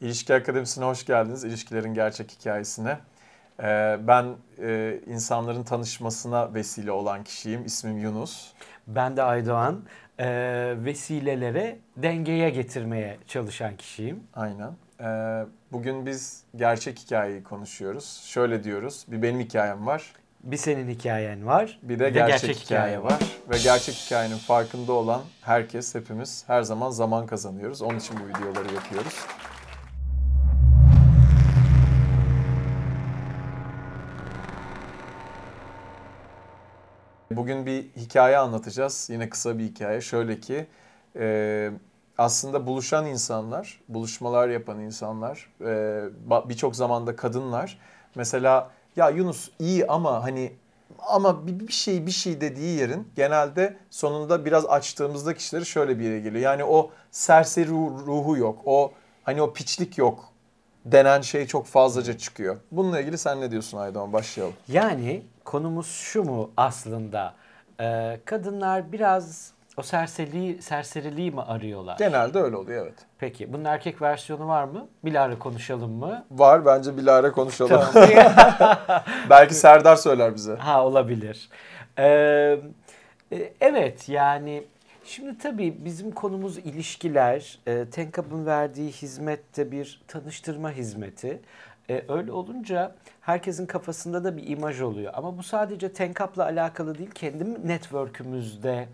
İlişki Akademisi'ne hoş geldiniz. İlişkilerin gerçek hikayesine. Ee, ben e, insanların tanışmasına vesile olan kişiyim. İsmim Yunus. Ben de Aydoğan. Ee, vesilelere dengeye getirmeye çalışan kişiyim. Aynen. Ee, bugün biz gerçek hikayeyi konuşuyoruz. Şöyle diyoruz. Bir benim hikayem var. Bir senin hikayen var. Bir de gerçek, hikaye var. Ve gerçek hikayenin farkında olan herkes, hepimiz her zaman zaman kazanıyoruz. Onun için bu videoları yapıyoruz. Bugün bir hikaye anlatacağız. Yine kısa bir hikaye. Şöyle ki e, aslında buluşan insanlar, buluşmalar yapan insanlar, e, birçok zamanda kadınlar. Mesela ya Yunus iyi ama hani ama bir, şey bir şey dediği yerin genelde sonunda biraz açtığımızda kişileri şöyle bir yere geliyor. Yani o serseri ruh- ruhu yok. O hani o piçlik yok denen şey çok fazlaca çıkıyor. Bununla ilgili sen ne diyorsun Aydoğan? Başlayalım. Yani konumuz şu mu aslında? Ee, kadınlar biraz o serseriliği, serseriliği mi arıyorlar? Genelde öyle oluyor evet. Peki bunun erkek versiyonu var mı? Bilahare konuşalım mı? Var bence bilahare konuşalım. Belki Serdar söyler bize. Ha olabilir. Ee, e, evet yani şimdi tabii bizim konumuz ilişkiler. E, Tenkap'ın verdiği hizmet de bir tanıştırma hizmeti. E, öyle olunca herkesin kafasında da bir imaj oluyor. Ama bu sadece Tenkap'la alakalı değil. Kendi network'ümüzde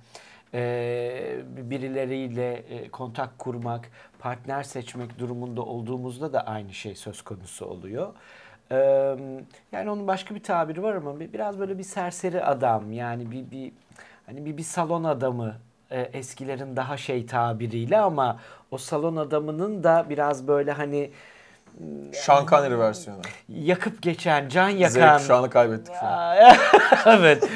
e, birileriyle e, kontak kurmak, partner seçmek durumunda olduğumuzda da aynı şey söz konusu oluyor. Ee, yani onun başka bir tabiri var ama bir- biraz böyle bir serseri adam yani bir bir hani bir, bir salon adamı e, eskilerin daha şey tabiriyle ama o salon adamının da biraz böyle hani Sean Connery versiyonu. yakıp geçen, can yakan. kuşağını kaybettik şu an. Evet.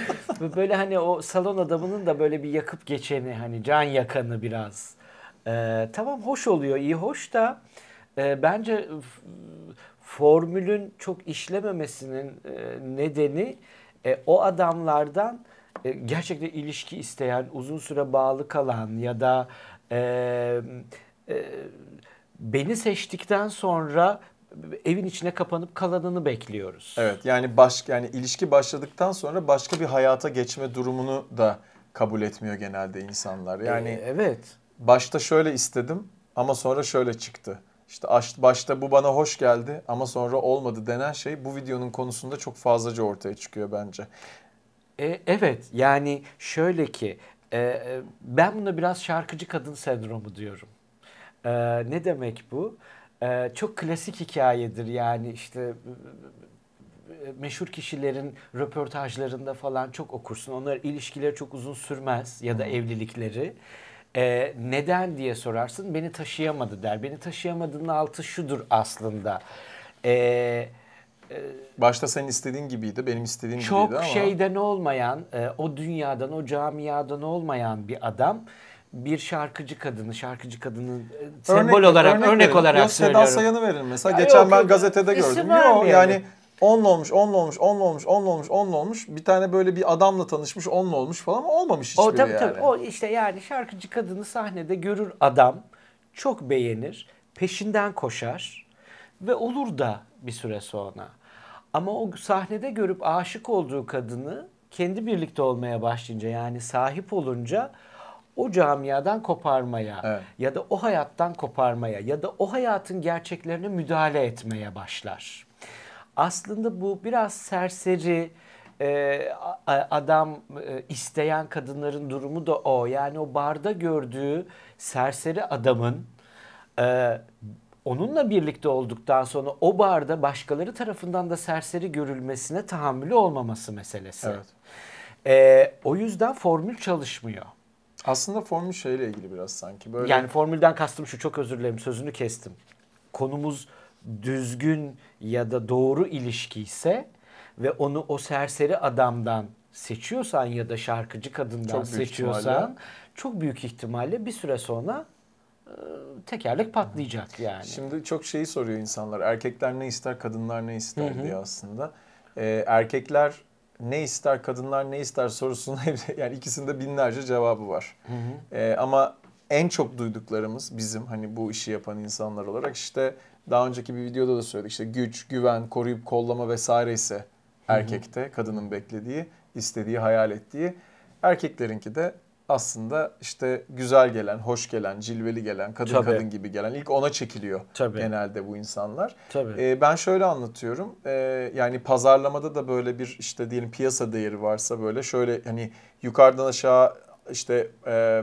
Böyle hani o salon adamının da böyle bir yakıp geçeni hani can yakanı biraz. Ee, tamam hoş oluyor iyi hoş da e, bence formülün çok işlememesinin e, nedeni e, o adamlardan e, gerçekten ilişki isteyen, uzun süre bağlı kalan ya da e, e, beni seçtikten sonra evin içine kapanıp kalanını bekliyoruz. Evet yani baş yani ilişki başladıktan sonra başka bir hayata geçme durumunu da kabul etmiyor genelde insanlar. Yani E, evet. başta şöyle istedim ama sonra şöyle çıktı. İşte aş- başta bu bana hoş geldi ama sonra olmadı denen şey bu videonun konusunda çok fazlaca ortaya çıkıyor bence. E, evet yani şöyle ki e, e, ben buna biraz şarkıcı kadın sendromu diyorum. E, ne demek bu? E, çok klasik hikayedir yani işte meşhur kişilerin röportajlarında falan çok okursun. Onlar ilişkileri çok uzun sürmez ya da evlilikleri. E, neden diye sorarsın. Beni taşıyamadı der. Beni taşıyamadığının altı şudur aslında. E, Başta senin istediğin gibiydi, benim istediğim çok gibiydi ama şeyden olmayan, e, o dünyadan, o camiadan olmayan bir adam bir şarkıcı kadını, şarkıcı kadının e, sembol olarak, örnek, verin. olarak Yok, Seda söylüyorum. Sayan'ı verin mesela. Ya Geçen yok, ben yok. gazetede gördüm. Yok yani 10 olmuş, 10 olmuş, 10 olmuş, 10 olmuş, 10 olmuş. Bir tane böyle bir adamla tanışmış, 10 olmuş falan ama olmamış hiçbiri O tabii yani. tabii. O işte yani şarkıcı kadını sahnede görür adam, çok beğenir, peşinden koşar ve olur da bir süre sonra. Ama o sahnede görüp aşık olduğu kadını kendi birlikte olmaya başlayınca yani sahip olunca o camiadan koparmaya Evet. ya da o hayattan koparmaya ya da o hayatın gerçeklerine müdahale etmeye başlar. Aslında bu biraz serseri e, adam e, isteyen kadınların durumu da o. Yani o barda gördüğü serseri adamın e, onunla birlikte olduktan sonra o barda başkaları tarafından da serseri görülmesine tahammülü olmaması meselesi. Evet. E, o yüzden formül çalışmıyor. Aslında formül şeyle ilgili biraz sanki. Böyle Yani formülden kastım şu çok özür dilerim sözünü kestim. Konumuz düzgün ya da doğru ilişki ise ve onu o serseri adamdan seçiyorsan ya da şarkıcı kadından Çok seçiyorsan ihtimalle. çok büyük ihtimalle bir süre sonra tekerlek patlayacak yani. Şimdi çok şeyi soruyor insanlar. Erkekler ne ister, kadınlar ne ister diye aslında. Ee, erkekler ne ister, kadınlar ne ister sorusunun yani ikisinde binlerce cevabı var. Ee, ama en çok duyduklarımız bizim hani bu işi yapan insanlar olarak işte daha önceki bir videoda da söyledik işte güç, güven, koruyup kollama vesaire ise erkekte kadının beklediği, istediği, hayal ettiği. Erkeklerinki de aslında işte güzel gelen, hoş gelen, cilveli gelen, kadın Tabii. kadın gibi gelen ilk ona çekiliyor Tabii. genelde bu insanlar. Tabii. Ee, ben şöyle anlatıyorum. Ee, yani pazarlamada da böyle bir işte diyelim piyasa değeri varsa böyle şöyle hani yukarıdan aşağı işte e,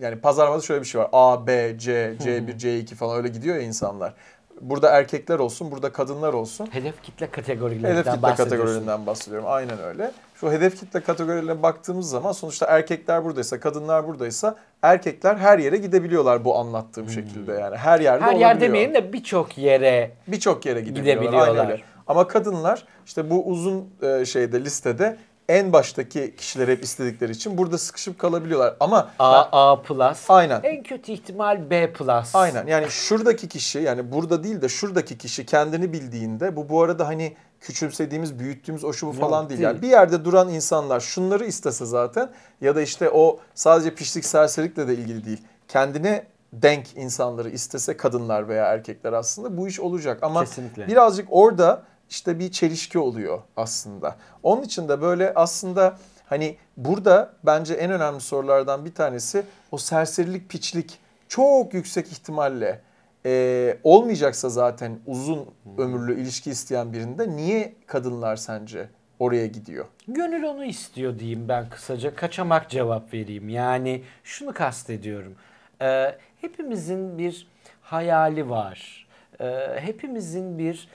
yani pazarlamada şöyle bir şey var. A, B, C, C1, C2 falan öyle gidiyor ya insanlar. Burada erkekler olsun, burada kadınlar olsun. Hedef kitle kategorilerinden Hedef kitle kategorilerinden bahsediyorum. Aynen öyle. Şu hedef kitle kategorilerine baktığımız zaman sonuçta erkekler buradaysa, kadınlar buradaysa erkekler her yere gidebiliyorlar bu anlattığım şekilde yani. Her yerde Hmm. Her yer demeyelim de birçok yere birçok yere gidebiliyorlar. Gidebiliyorlar. Aynen öyle. Ama kadınlar işte bu uzun e, şeyde listede en baştaki kişileri hep istedikleri için burada sıkışıp kalabiliyorlar. Ama A, A plus. aynen. En kötü ihtimal B plus. Aynen yani şuradaki kişi yani burada değil de şuradaki kişi kendini bildiğinde bu bu arada hani küçümsediğimiz, büyüttüğümüz o şu bu falan değil. değil. Yani bir yerde duran insanlar şunları istese zaten ya da işte o sadece pişlik serserilikle de ilgili değil. Kendine denk insanları istese kadınlar veya erkekler aslında bu iş olacak. Ama Kesinlikle. birazcık orada işte bir çelişki oluyor aslında. Onun için de böyle aslında hani burada bence en önemli sorulardan bir tanesi o serserilik, piçlik çok yüksek ihtimalle e, olmayacaksa zaten uzun ömürlü ilişki isteyen birinde niye kadınlar sence oraya gidiyor? Gönül onu istiyor diyeyim ben kısaca. Kaçamak cevap vereyim. Yani şunu kastediyorum. Ee, hepimizin bir hayali var. Ee, hepimizin bir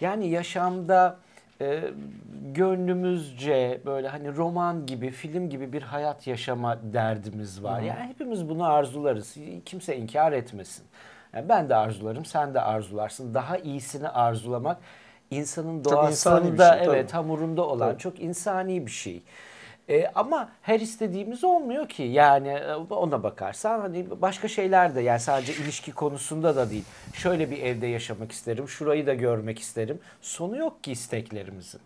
yani yaşamda e, gönlümüzce böyle hani roman gibi, film gibi bir hayat yaşama derdimiz var. Yani hepimiz bunu arzularız. Kimse inkar etmesin. Yani ben de arzularım, sen de arzularsın. Daha iyisini arzulamak insanın doğasında şey, tabii. evet hamurunda olan Tabii. çok insani bir şey. E, ama her istediğimiz olmuyor ki. Yani e, ona bakarsan hani başka şeyler de yani sadece ilişki konusunda da değil. Şöyle bir evde yaşamak isterim, şurayı da görmek isterim. Sonu yok ki isteklerimizin.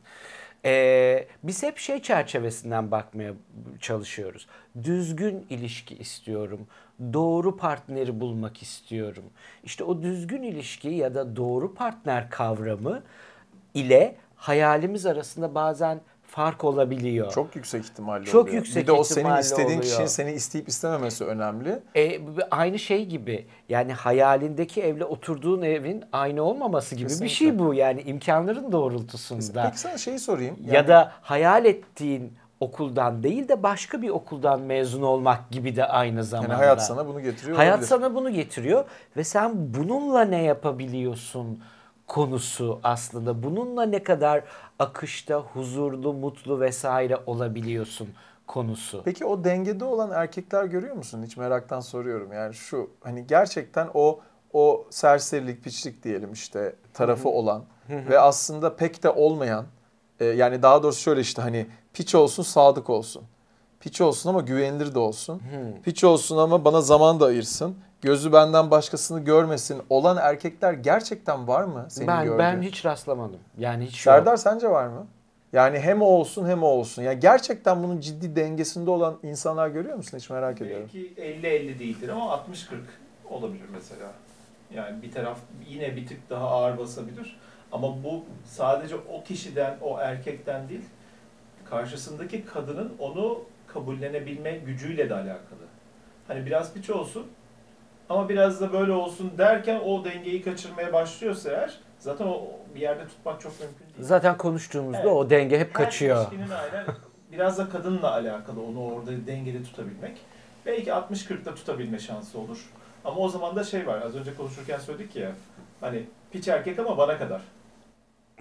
E, biz hep şey çerçevesinden bakmaya çalışıyoruz. Düzgün ilişki istiyorum. Doğru partneri bulmak istiyorum. İşte o düzgün ilişki ya da doğru partner kavramı ile hayalimiz arasında bazen fark olabiliyor. Çok yüksek ihtimalle Çok oluyor. yüksek Bir de o senin ihtimalle istediğin oluyor. kişinin seni isteyip istememesi önemli. E, aynı şey gibi yani hayalindeki evle oturduğun evin aynı olmaması gibi bir Kesinlikle. şey bu yani imkanların doğrultusunda. Peki sana şeyi sorayım. Ya Yani- da hayal ettiğin okuldan değil de başka bir okuldan mezun olmak gibi de aynı zamanda. yani hayat sana bunu getiriyor Hayat olabilir. sana bunu getiriyor ve sen bununla ne yapabiliyorsun konusu aslında. Bununla ne kadar akışta huzurlu, mutlu vesaire olabiliyorsun konusu. Peki o dengede olan erkekler görüyor musun? Hiç meraktan soruyorum. Yani şu hani gerçekten o o serserilik, piçlik diyelim işte tarafı olan ve aslında pek de olmayan e, yani daha doğrusu şöyle işte hani piç olsun, sadık olsun. Piç olsun ama güvenilir de olsun. Piç olsun ama bana zaman da ayırsın. Gözü benden başkasını görmesin olan erkekler gerçekten var mı senin ben gördüğün? ben hiç rastlamadım. Yani hiç yok. Serdar sence var mı? Yani hem o olsun hem o olsun. Yani gerçekten bunun ciddi dengesinde olan insanlar görüyor musun? Hiç merak ediyorum. Belki 50-50 değildir ama 60-40 olabilir mesela. Yani bir taraf yine bir tık daha ağır basabilir. Ama bu sadece o kişiden, o erkekten değil, karşısındaki kadının onu kabullenebilme gücüyle de alakalı. Hani biraz piç olsun ama biraz da böyle olsun derken o dengeyi kaçırmaya başlıyorsa eğer zaten o bir yerde tutmak çok mümkün değil. Zaten konuştuğumuzda Evet. o denge hep Her kaçıyor. aynen biraz da kadınla alakalı onu orada dengede tutabilmek. Belki 60-40'da tutabilme şansı olur. Ama o zaman da şey var az önce konuşurken söyledik ya hani piç erkek ama bana kadar.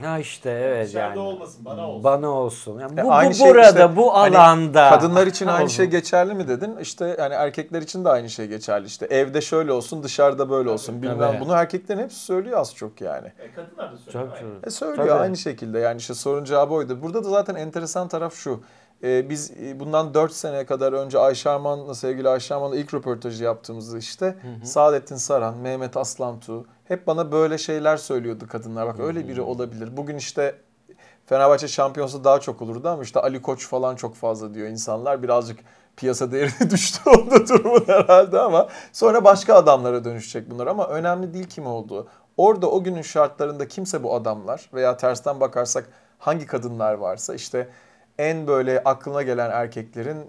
Ha işte evet Dışarıda yani. olmasın bana olsun. Bana olsun. Yani E, bu, aynı bu şey burada, işte bu hani alanda. Kadınlar için aynı şey geçerli mi dedin? İşte yani erkekler için de aynı şey geçerli. İşte evde şöyle olsun, dışarıda böyle olsun. Bilmem. Tabii. Bunu erkeklerin hepsi söylüyor az çok yani. E, kadınlar da söylüyor. Çok aynen. çok. E söylüyor Tabii. aynı şekilde. Yani işte sorun cevabı oydu. Burada da zaten enteresan taraf şu. Ee, biz e, bundan 4 sene kadar önce Ayşe Arman'la sevgili Ayşe Arman'la ilk röportajı yaptığımızda işte Saadettin Saran, Mehmet Aslantu hep bana böyle şeyler söylüyordu kadınlar. Bak öyle biri olabilir. Bugün işte Fenerbahçe şampiyonsa daha çok olurdu ama işte Ali Koç falan çok fazla diyor insanlar. Birazcık piyasa değeri düştü onda durumun herhalde ama sonra başka adamlara dönüşecek bunlar ama önemli değil kim olduğu. Orada o günün şartlarında kimse bu adamlar veya tersten bakarsak hangi kadınlar varsa işte en böyle aklına gelen erkeklerin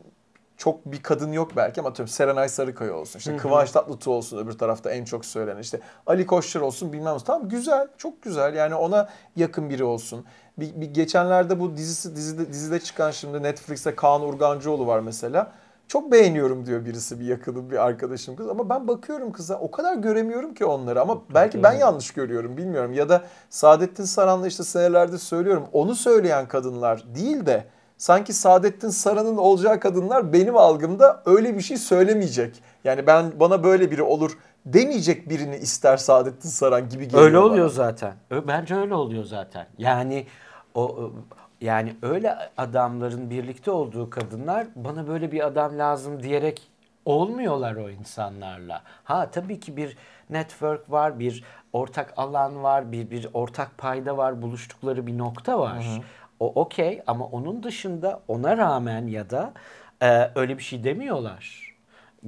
çok bir kadın yok belki ama atıyorum Serenay Sarıkaya olsun. işte Kıvanç Tatlıtuğ olsun öbür tarafta en çok söylenen. işte Ali Koçlar olsun bilmem. Tamam güzel, çok güzel. Yani ona yakın biri olsun. Bir, bir geçenlerde bu dizisi dizide, dizide çıkan şimdi Netflix'te Kaan Urgancıoğlu var mesela. Çok beğeniyorum diyor birisi bir yakınım bir arkadaşım kız ama ben bakıyorum kıza o kadar göremiyorum ki onları ama belki ben yanlış görüyorum bilmiyorum ya da Saadettin Saran'la işte senelerde söylüyorum onu söyleyen kadınlar değil de sanki Saadettin Saran'ın olacağı kadınlar benim algımda öyle bir şey söylemeyecek. Yani ben bana böyle biri olur demeyecek birini ister Saadettin Saran gibi geliyor Öyle bana. oluyor zaten. Ö- Bence öyle oluyor zaten. Yani o o- yani öyle adamların birlikte olduğu kadınlar bana böyle bir adam lazım diyerek olmuyorlar o insanlarla. Ha tabii ki bir network var, bir ortak alan var, bir bir ortak payda var, buluştukları bir nokta var. O okey ama onun dışında ona rağmen ya da e, öyle bir şey demiyorlar.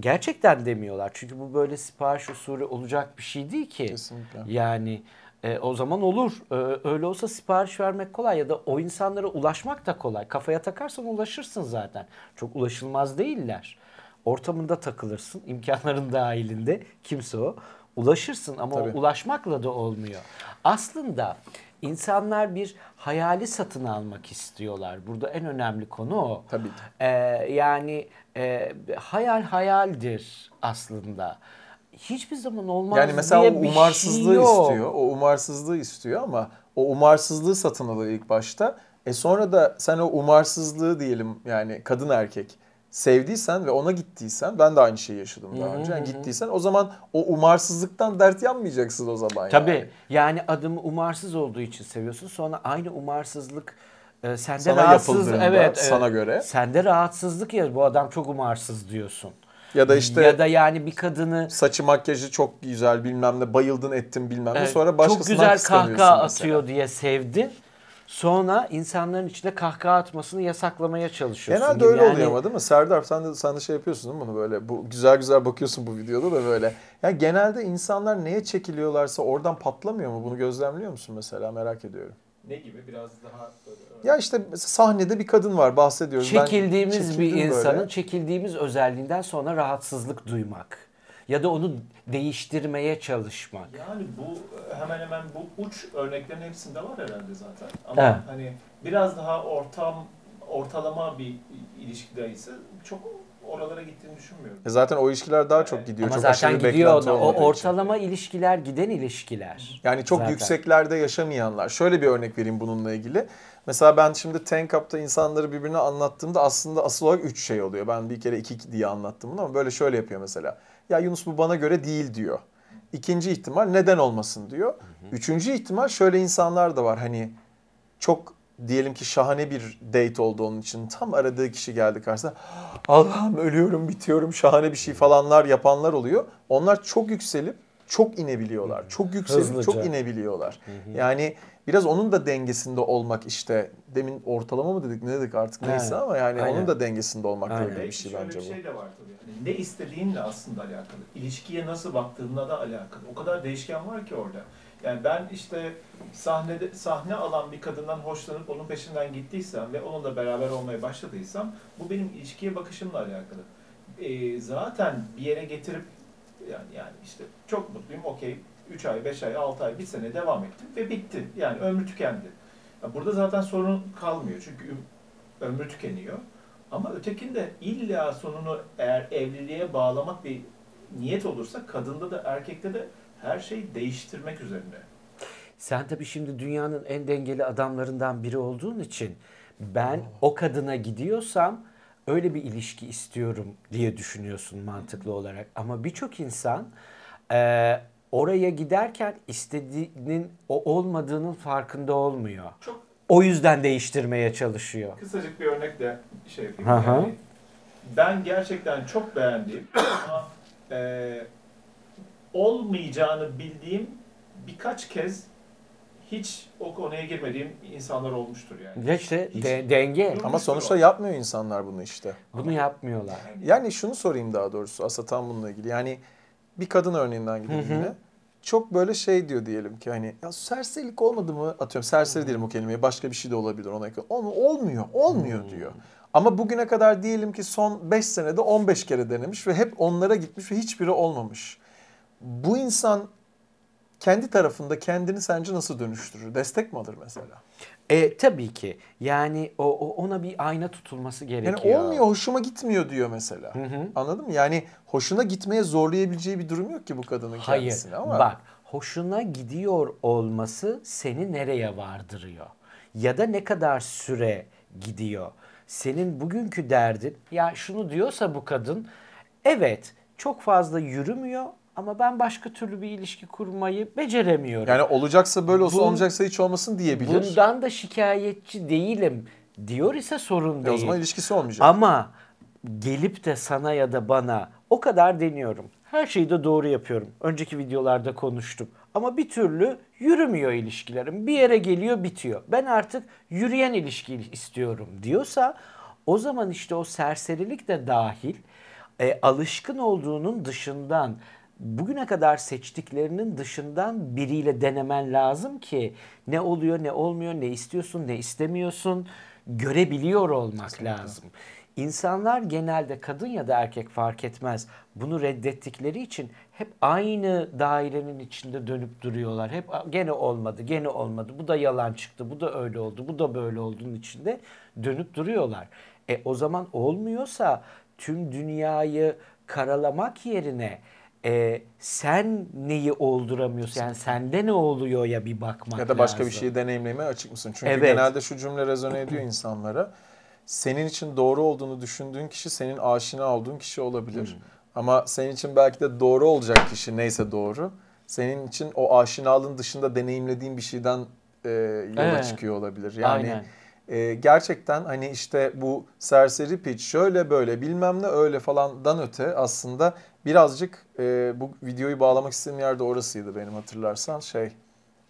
Gerçekten demiyorlar. Çünkü bu böyle sipariş usulü olacak bir şey değil ki. Kesinlikle. Yani e, o zaman olur. E, öyle olsa sipariş vermek kolay ya da o insanlara ulaşmak da kolay. Kafaya takarsan ulaşırsın zaten. Çok ulaşılmaz değiller. Ortamında takılırsın, imkanların dahilinde. Kimse o. Ulaşırsın ama Tabii. o ulaşmakla da olmuyor. Aslında insanlar bir hayali satın almak istiyorlar. Burada en önemli konu o. Tabii. Ee, yani e, hayal hayaldir aslında. Hiçbir zaman olmaz Yani mesela diye o bir şey umarsızlığı yok. istiyor. O umarsızlığı istiyor ama o umarsızlığı satın alıyor ilk başta. E sonra da sen o umarsızlığı diyelim yani kadın erkek sevdiysen ve ona gittiysen ben de aynı şeyi yaşadım daha Hı hı önce. Yani gittiysen o zaman o umarsızlıktan dert yanmayacaksın o zaman Tabii. yani. Yani adamı umarsız olduğu için seviyorsun. Sonra aynı umarsızlık e, sende Sana rahatsız evet sana evet. göre. Sende rahatsızlık ya bu adam çok umarsız diyorsun. Ya da işte ya da yani bir kadını saçı makyajı çok güzel bilmem ne bayıldın ettin bilmem ne Evet, sonra çok başkasından güzel kıskanıyorsun kahkaha atıyor diye sevdin. Sonra insanların içinde kahkaha atmasını yasaklamaya çalışıyorsun. Genelde gibi. öyle Yani oluyor ama değil mi? Serdar sen de, sen de şey yapıyorsun değil mi bunu böyle? Bu güzel güzel bakıyorsun bu videoda da böyle. Yani genelde insanlar neye çekiliyorlarsa oradan patlamıyor mu? Bunu gözlemliyor musun mesela? Merak ediyorum. Ne gibi? Biraz daha böyle Ya işte sahnede bir kadın var bahsediyoruz. Ben Çekildiğimiz bir çekildim insanın böyle. çekildiğimiz özelliğinden sonra rahatsızlık duymak. Ya da onu değiştirmeye çalışmak. Yani bu hemen hemen bu uç örneklerin hepsinde var herhalde zaten. Ama Evet. hani biraz daha ortam ortalama bir ilişkide ise çok oralara gittiğini düşünmüyorum. E zaten o ilişkiler daha çok gidiyor. Ama çok zaten gidiyor ona. O olmadığı için. ortalama ilişkiler giden ilişkiler. Yani çok Zaten. yükseklerde yaşamayanlar. Şöyle bir örnek vereyim bununla ilgili. Mesela ben şimdi Tank Up'ta insanları birbirine anlattığımda aslında asıl olarak üç şey oluyor. Ben bir kere iki diye anlattım bunu ama böyle şöyle yapıyor mesela. Ya Yunus bu bana göre değil diyor. İkinci ihtimal neden olmasın diyor. Üçüncü ihtimal şöyle insanlar da var. Hani çok diyelim ki şahane bir date oldu onun için. Tam aradığı kişi geldi karşısına. Allah'ım ölüyorum, bitiyorum, şahane bir şey falanlar yapanlar oluyor. Onlar çok yükselip çok inebiliyorlar. Çok yükselip Hızlıca. çok inebiliyorlar. Yani biraz onun da dengesinde olmak işte. Demin ortalama mı dedik ne dedik artık neyse ama yani Aynen. onun da dengesinde olmak Aynen. öyle bir şey şöyle bence bir bu. şey de var tabii. Hani ne istediğinle aslında alakalı. İlişkiye nasıl baktığınla da alakalı. O kadar değişken var ki orada. Yani ben işte sahnede sahne alan bir kadından hoşlanıp onun peşinden gittiysem ve onunla beraber olmaya başladıysam bu benim ilişkiye bakışımla alakalı. Ee, zaten bir yere getirip yani yani işte çok mutluyum okey 3 ay, 5 ay, 6 ay, 1 sene devam ettim ve bitti. Yani ömrü tükendi. Burada zaten sorun kalmıyor çünkü ömrü tükeniyor. Ama ötekinde illa sonunu eğer evliliğe bağlamak bir niyet olursa kadında da erkekte de her şeyi değiştirmek üzerine. Sen tabii şimdi dünyanın en dengeli adamlarından biri olduğun için ben o kadına gidiyorsam öyle bir ilişki istiyorum diye düşünüyorsun mantıklı olarak. Ama birçok insan e, oraya giderken istediğinin o olmadığının farkında olmuyor. Çok O yüzden değiştirmeye çalışıyor. kısacık bir örnek de şey yapayım. Hı hı. Yani ben gerçekten çok beğendiğim ama e, olmayacağını bildiğim birkaç kez hiç o konuya girmediğim insanlar olmuştur yani. Ya işte de- denge. Ama sonuçta yapmıyor insanlar bunu işte. Bunu yapmıyorlar. Yani şunu sorayım daha doğrusu aslında tam bununla ilgili. Yani bir kadın örneğinden gidelim yine. Çok böyle şey diyor diyelim ki hani ya serserilik olmadı mı atıyorum serseri diyelim o kelimeyi başka bir şey de olabilir ona yakın. Olmuyor olmuyor diyor. Ama bugüne kadar diyelim ki son 5 senede 15 kere denemiş ve hep onlara gitmiş ve hiçbiri olmamış. Bu insan kendi tarafında kendini sence nasıl dönüştürür? Destek mi alır mesela? E tabii ki. Yani o, o ona bir ayna tutulması gerekiyor. Yani olmuyor, hoşuma gitmiyor diyor mesela. Hı hı. Anladın mı? Yani hoşuna gitmeye zorlayabileceği bir durum yok ki bu kadının Hayır. kendisine ama. Bak, hoşuna gidiyor olması seni nereye vardırıyor? Ya da ne kadar süre gidiyor? Senin bugünkü derdin, ya şunu diyorsa bu kadın, evet çok fazla yürümüyor ama ben başka türlü bir ilişki kurmayı beceremiyorum. Yani olacaksa böyle olsun, Bu- olmayacaksa hiç olmasın diyebilir. Bundan da şikayetçi değilim diyor ise sorun E o değil. zaman ilişkisi olmayacak. Ama gelip de sana ya da bana o kadar deniyorum. Her şeyi de doğru yapıyorum. Önceki videolarda konuştum. Ama bir türlü yürümüyor ilişkilerim. Bir yere geliyor bitiyor. Ben artık yürüyen ilişki istiyorum diyorsa o zaman işte o serserilik de dahil e, alışkın olduğunun dışından bugüne kadar seçtiklerinin dışından biriyle denemen lazım ki ne oluyor ne olmuyor ne istiyorsun ne istemiyorsun görebiliyor olmak lazım. İnsanlar genelde kadın ya da erkek fark etmez bunu reddettikleri için hep aynı dairenin içinde dönüp duruyorlar. Hep gene olmadı, gene olmadı. Bu da yalan çıktı, bu da öyle oldu, bu da böyle olduğunun içinde dönüp duruyorlar. E o zaman olmuyorsa tüm dünyayı karalamak yerine e, sen neyi olduramıyorsun? Yani sende ne oluyor ya bir bakmak ya da başka bir lazım. şeyi deneyimlemeye açık mısın? Çünkü Evet. genelde şu cümle rezone ediyor insanlara. Senin için doğru olduğunu düşündüğün kişi senin aşina olduğun kişi olabilir. Hmm. Ama senin için belki de doğru olacak kişi neyse doğru. Senin için o aşinalığın dışında deneyimlediğin bir şeyden e, yola Evet. çıkıyor olabilir. Yani Aynen. e, gerçekten hani işte bu serseri pitch şöyle böyle bilmem ne öyle falandan öte aslında birazcık e, bu videoyu bağlamak istediğim yerde orasıydı benim hatırlarsan şey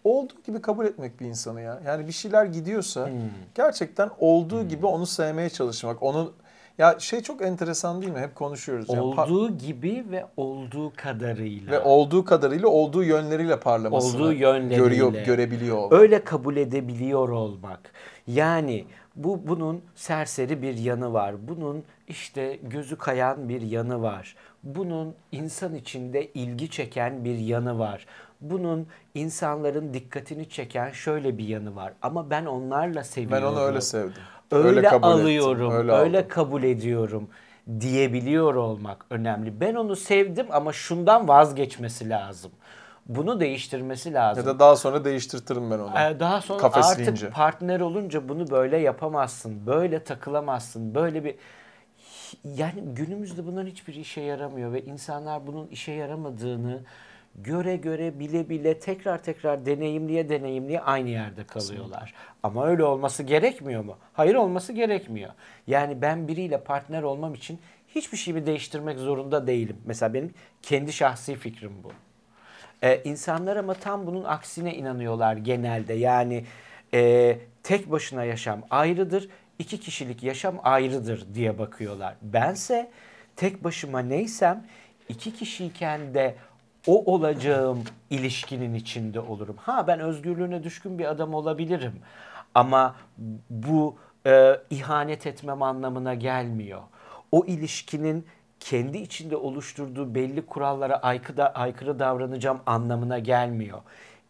olduğu gibi kabul etmek bir insanı ya. Yani bir şeyler gidiyorsa Hmm. gerçekten olduğu gibi onu sevmeye çalışmak. Onu ya şey çok enteresan değil mi? Hep konuşuyoruz. Yani Olduğu gibi ve olduğu kadarıyla. ve olduğu kadarıyla olduğu yönleriyle parlamasını Olduğu yönleriyle. görüyor, görebiliyor olmak. Öyle kabul edebiliyor olmak. Yani bu bunun serseri bir yanı var. Bunun işte gözü kayan bir yanı var. Bunun insan içinde ilgi çeken bir yanı var. Bunun insanların dikkatini çeken şöyle bir yanı var. Ama ben onlarla Ben seviyorum. onu öyle sevdim. Öyle, kabul ettim, alıyorum, öyle, aldım. kabul ediyorum diyebiliyor olmak önemli. Ben onu sevdim ama şundan vazgeçmesi lazım. Bunu değiştirmesi lazım. Ya da daha sonra değiştirtirim ben onu. Ee, Daha sonra artık partner olunca bunu böyle yapamazsın. Böyle takılamazsın. Böyle bir yani günümüzde bunların hiçbir işe yaramıyor ve insanlar bunun işe yaramadığını göre göre bile bile tekrar tekrar deneyimliye deneyimliye aynı yerde kalıyorlar. Ama öyle olması gerekmiyor mu? Hayır olması gerekmiyor. Yani ben biriyle partner olmam için hiçbir şeyimi değiştirmek zorunda değilim. Mesela benim kendi şahsi fikrim bu. Ee, insanlar ama tam bunun aksine inanıyorlar genelde. Yani e, tek başına yaşam ayrıdır, iki kişilik yaşam ayrıdır diye bakıyorlar. Bense tek başıma neysem iki kişiyken de o olacağım ilişkinin içinde olurum. Ha ben özgürlüğüne düşkün bir adam olabilirim. Ama bu e, ihanet etmem anlamına gelmiyor. O ilişkinin kendi içinde oluşturduğu belli kurallara aykırı, aykırı davranacağım anlamına gelmiyor.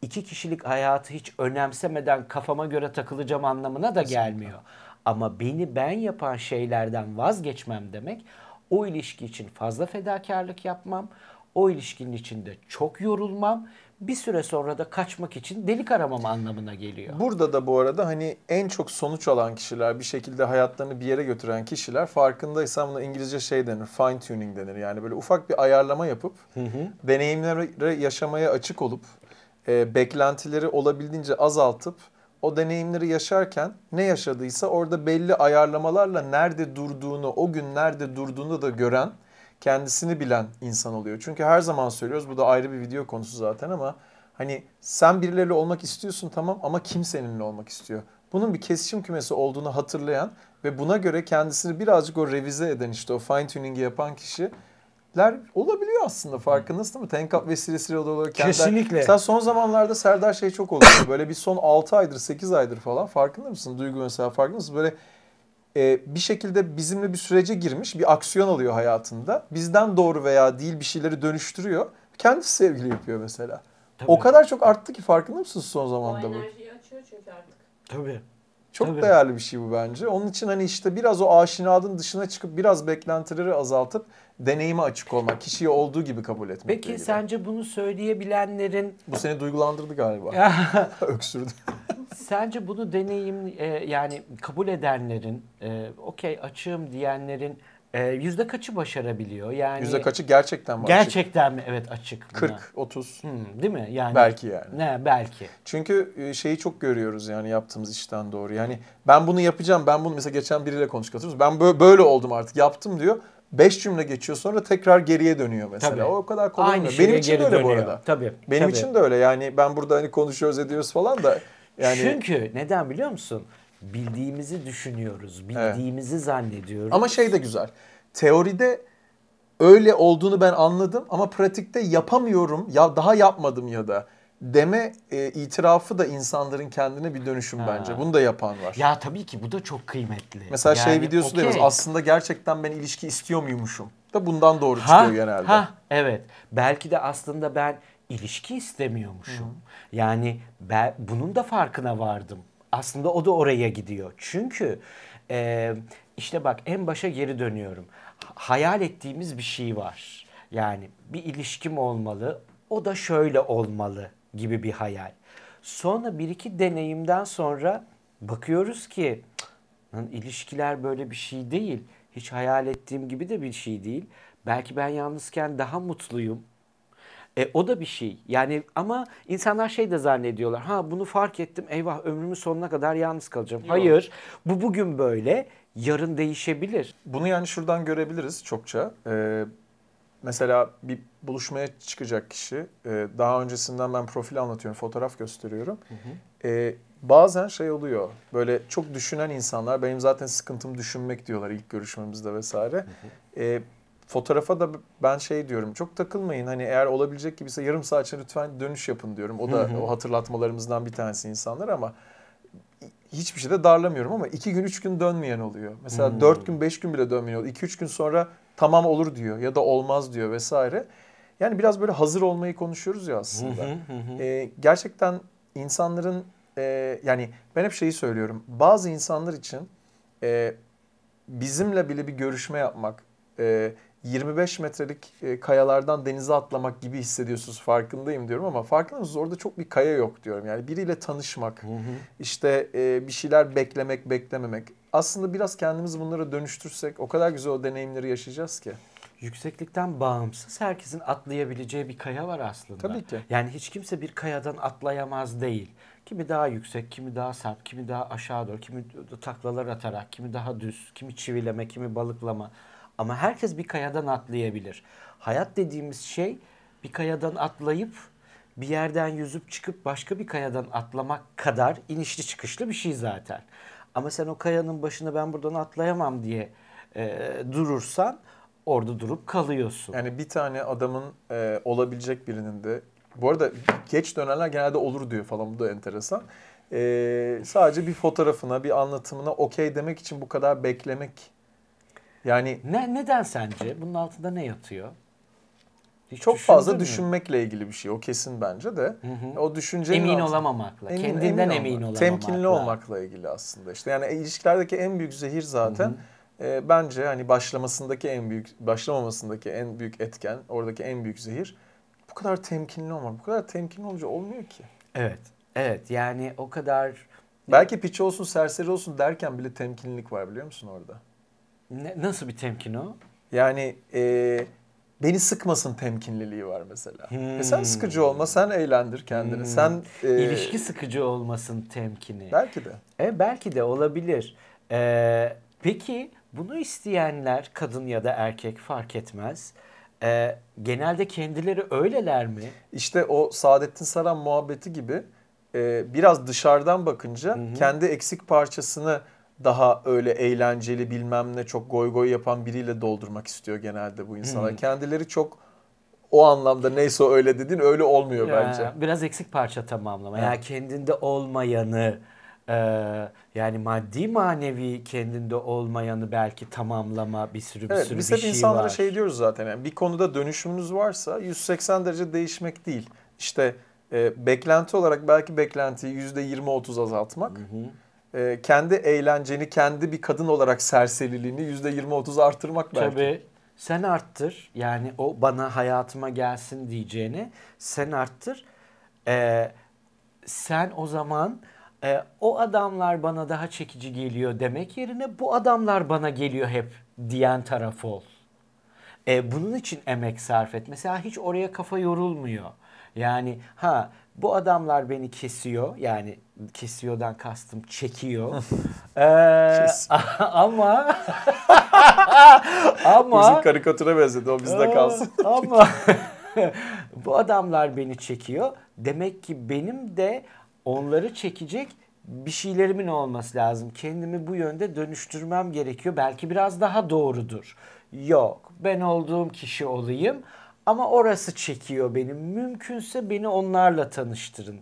İki kişilik hayatı hiç önemsemeden kafama göre takılacağım anlamına da gelmiyor. Ama beni ben yapan şeylerden vazgeçmem demek o ilişki için fazla fedakarlık yapmam, o ilişkinin içinde çok yorulmam, bir süre sonra da kaçmak için delik aramam anlamına geliyor. Burada da bu arada hani en çok sonuç alan kişiler, bir şekilde hayatlarını bir yere götüren kişiler farkındaysan buna İngilizce şey denir, fine tuning denir. Yani böyle ufak bir ayarlama yapıp deneyimleri yaşamaya açık olup e, beklentileri olabildiğince azaltıp o deneyimleri yaşarken ne yaşadıysa orada belli ayarlamalarla nerede durduğunu, o gün nerede durduğunu da gören, kendisini bilen insan oluyor. Çünkü her zaman söylüyoruz, bu da ayrı bir video konusu zaten ama Hani sen birileriyle olmak istiyorsun tamam ama kim seninle olmak istiyor? Bunun bir kesişim kümesi olduğunu hatırlayan ve buna göre kendisini birazcık o revize eden işte o fine tuning'i yapan kişiler olabiliyor aslında farkındasın değil mi? Tenkap vesilesiyle olarak kendi- Kesinlikle. Mesela son zamanlarda Serdar şey çok oluyor. Böyle bir son 6 aydır 8 aydır falan farkında mısın? Duygu mesela farkında mısın? Böyle e, bir şekilde bizimle bir sürece girmiş bir aksiyon alıyor hayatında. Bizden doğru veya değil bir şeyleri dönüştürüyor. Kendisi sevgili yapıyor mesela. Tabii. O kadar çok arttı ki farkında mısınız son O zamanda bu? enerjiyi açıyor çünkü artık. Tabii. Çok Tabii. değerli bir şey bu bence. Onun için hani işte biraz o aşinadın dışına çıkıp biraz beklentileri azaltıp deneyime açık olmak, kişiyi olduğu gibi kabul etmek. Peki sence bunu söyleyebilenlerin Bu seni duygulandırdı galiba. Öksürdü. Sence bunu deneyim e, yani kabul edenlerin, e, okey açığım diyenlerin e, yüzde kaçı başarabiliyor? Yani Yüzde kaçı gerçekten var? Gerçekten mi? Evet açık. buna. 40, 30 Hmm, değil mi? Yani belki yani. Ne belki. Çünkü e, şeyi çok görüyoruz yani yaptığımız işten doğru. Yani ben bunu yapacağım, ben bunu mesela geçen biriyle musun? Ben bö- böyle oldum artık yaptım diyor. Beş cümle geçiyor sonra tekrar geriye dönüyor mesela. Tabii. O kadar kolay Aynı olmuyor. Benim için de öyle bu dönüyor. arada. Tabii. Benim tabii. için de öyle yani ben burada hani konuşuyoruz ediyoruz falan da yani Çünkü neden biliyor musun? Bildiğimizi düşünüyoruz, bildiğimizi zannediyoruz. ama şey de güzel. Teoride öyle olduğunu ben anladım ama pratikte yapamıyorum ya daha yapmadım ya da deme e, itirafı da insanların kendine bir dönüşüm Ha. bence. Bunu da yapan var. ya tabii ki bu da çok kıymetli. Mesela şey Yani, videosu okey. diyoruz aslında gerçekten ben ilişki istiyor muymuşum da bundan doğru Ha, çıkıyor genelde. ha, evet. Belki de aslında ben ilişki istemiyormuşum. Yani ben bunun da farkına vardım. Aslında o da oraya gidiyor. Çünkü e, işte bak en başa geri dönüyorum. Hayal ettiğimiz bir şey var. Yani bir ilişkim olmalı. O da şöyle olmalı gibi bir hayal. Sonra bir iki deneyimden sonra bakıyoruz ki "Cık, Lan ilişkiler böyle bir şey değil. Hiç hayal ettiğim gibi de bir şey değil. Belki ben yalnızken daha mutluyum. E, o da bir şey. Yani ama insanlar şey de zannediyorlar. Ha bunu fark ettim. Eyvah ömrümün sonuna kadar yalnız kalacağım. Yok. Hayır. Bu bugün böyle. Yarın değişebilir. Bunu yani şuradan görebiliriz çokça. Ee, mesela bir buluşmaya çıkacak kişi, e, daha öncesinden ben profil anlatıyorum, fotoğraf gösteriyorum. Ee, bazen şey oluyor, böyle çok düşünen insanlar, benim zaten sıkıntım düşünmek diyorlar ilk görüşmemizde vesaire. Ee, fotoğrafa da ben şey diyorum, çok takılmayın. Hani eğer olabilecek gibiyse yarım saat içinde lütfen dönüş yapın diyorum. O da Hı hı. o hatırlatmalarımızdan bir tanesi insanlar ama hiçbir şeyde darlamıyorum ama iki gün üç gün dönmeyen oluyor. Mesela Hmm. dört gün beş gün bile dönmeyen oluyor. İki üç gün sonra tamam olur diyor ya da olmaz diyor vesaire. Yani biraz böyle hazır olmayı konuşuyoruz ya aslında. Ee, gerçekten insanların e, yani ben hep şeyi söylüyorum. Bazı insanlar için e, bizimle bile bir görüşme yapmak, e, 25 metrelik e, kayalardan denize atlamak gibi hissediyorsunuz farkındayım diyorum ama farkında mısınız orada çok bir kaya yok diyorum. Yani biriyle tanışmak, işte e, bir şeyler beklemek, beklememek. Aslında biraz kendimizi bunlara dönüştürsek o kadar güzel o deneyimleri yaşayacağız ki. Yükseklikten bağımsız herkesin atlayabileceği bir kaya var aslında. Tabii ki. Yani hiç kimse bir kayadan atlayamaz değil. Kimi daha yüksek, kimi daha sert, kimi daha aşağı doğru, kimi taklalar atarak, kimi daha düz, kimi çivileme, kimi balıklama. Ama herkes bir kayadan atlayabilir. Hayat dediğimiz şey bir kayadan atlayıp bir yerden yüzüp çıkıp başka bir kayadan atlamak kadar inişli çıkışlı bir şey zaten. Ama sen o kayanın başına ben buradan atlayamam diye e, durursan orada durup kalıyorsun. Yani bir tane adamın e, olabilecek birinin de bu arada geç dönenler genelde olur diyor falan bu da enteresan. E, sadece bir fotoğrafına, bir anlatımına okey demek için bu kadar beklemek. Yani Ne neden sence? Bunun altında ne yatıyor? Hiç çok fazla mü? düşünmekle ilgili bir şey. O kesin bence de. hı. O düşüncenin Emin altında- olamamakla, Emin- kendinden emin emin, olamamakla. Temkinli olmakla ilgili aslında işte. Yani ilişkilerdeki en büyük zehir zaten e, bence hani başlamasındaki en büyük, başlamamasındaki en büyük etken, oradaki en büyük zehir bu kadar temkinli olmak. Bu kadar temkinli olunca olmuyor ki. Evet. Evet yani o kadar Belki piç olsun, serseri olsun derken bile temkinlilik var biliyor musun orada? Ne- nasıl bir temkin o? Yani e, beni sıkmasın temkinliliği var mesela. E sen Hmm. sıkıcı olma, sen eğlendir kendini. Hmm. Sen e, İlişki sıkıcı olmasın temkini. belki de. E, belki de olabilir. Ee, peki bunu isteyenler kadın ya da erkek fark etmez. e, genelde kendileri öyleler mi? İşte o Saadettin Saran muhabbeti gibi e, biraz dışarıdan bakınca kendi eksik parçasını daha öyle eğlenceli bilmem ne çok goy goy yapan biriyle doldurmak istiyor genelde bu insanlar. Kendileri çok o anlamda neyse öyle dedin öyle olmuyor Ya, bence. Biraz eksik parça tamamlama. Yani kendinde olmayanı e, yani maddi manevi kendinde olmayanı belki tamamlama bir sürü bir Evet sürü biz bir hep şey insanlara var. şey diyoruz zaten yani bir konuda dönüşümünüz varsa 180 derece değişmek değil. İşte e, beklenti olarak belki beklentiyi %20-30 azaltmak. E, kendi eğlenceni, kendi bir kadın olarak serseriliğini %20-30 artırmak belki. Tabii sen arttır. Yani o bana hayatıma gelsin diyeceğini sen arttır. Ee, sen o zaman e, o adamlar bana daha çekici geliyor demek yerine bu adamlar bana geliyor hep diyen taraf ol. E, bunun için emek sarf et. Mesela hiç oraya kafa yorulmuyor. Yani ha bu adamlar beni kesiyor. Yani kesiyordan kastım çekiyor. Ee, ama ama Bizim karikatüre benzedi o bizde kalsın. Aa, Ama bu adamlar beni çekiyor. Demek ki benim de onları çekecek bir şeylerimin olması lazım. Kendimi bu yönde dönüştürmem gerekiyor. Belki biraz daha doğrudur. Yok, ben olduğum kişi olayım ama orası çekiyor beni. Mümkünse beni onlarla tanıştırın.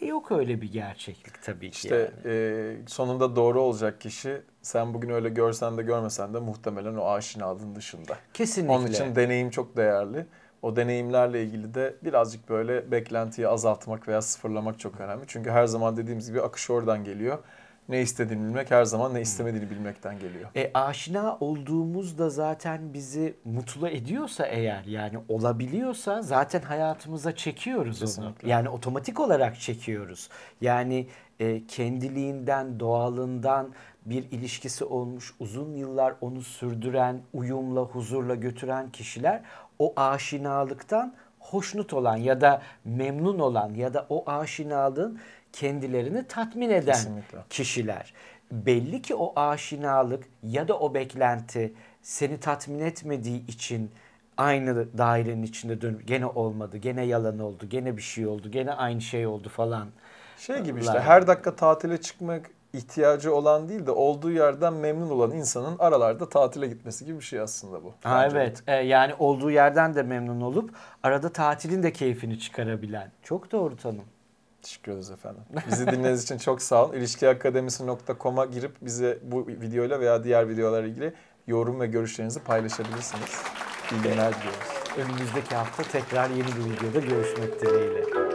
E, yok öyle bir gerçeklik tabii ki. İşte yani. e, sonunda doğru olacak kişi sen bugün öyle görsen de görmesen de muhtemelen o aşinalığın dışında. Kesinlikle. Onun için deneyim çok değerli. O deneyimlerle ilgili de birazcık böyle beklentiyi azaltmak veya sıfırlamak çok önemli. Çünkü her zaman dediğimiz gibi akış oradan geliyor. Ne istediğini bilmek her zaman ne istemediğini bilmekten geliyor. E, aşina olduğumuz da zaten bizi mutlu ediyorsa eğer yani olabiliyorsa zaten hayatımıza çekiyoruz onu. Kesinlikle. Yani otomatik olarak çekiyoruz. Yani e, kendiliğinden, doğalından bir ilişkisi olmuş, uzun yıllar onu sürdüren, uyumla, huzurla götüren kişiler o aşinalıktan hoşnut olan ya da memnun olan ya da o aşinalığın kendilerini tatmin eden Kesinlikle. kişiler. Belli ki o aşinalık ya da o beklenti seni tatmin etmediği için aynı dairenin içinde dönüp gene olmadı, gene yalan oldu, gene bir şey oldu, gene aynı şey oldu falan. Şey gibi işte her dakika tatile çıkmak ihtiyacı olan değil de olduğu yerden memnun olan insanın aralarda tatile gitmesi gibi bir şey aslında bu. Ha, evet E, yani olduğu yerden de memnun olup arada tatilin de keyfini çıkarabilen. Çok doğru tanım. Teşekkür ederiz efendim. Bizi dinlediğiniz için çok sağ olun. İlişkiakademisi.com'a girip bize bu videoyla veya diğer videolarla ilgili yorum ve görüşlerinizi paylaşabilirsiniz. İyi günler diliyoruz. Önümüzdeki hafta tekrar yeni bir videoda görüşmek dileğiyle.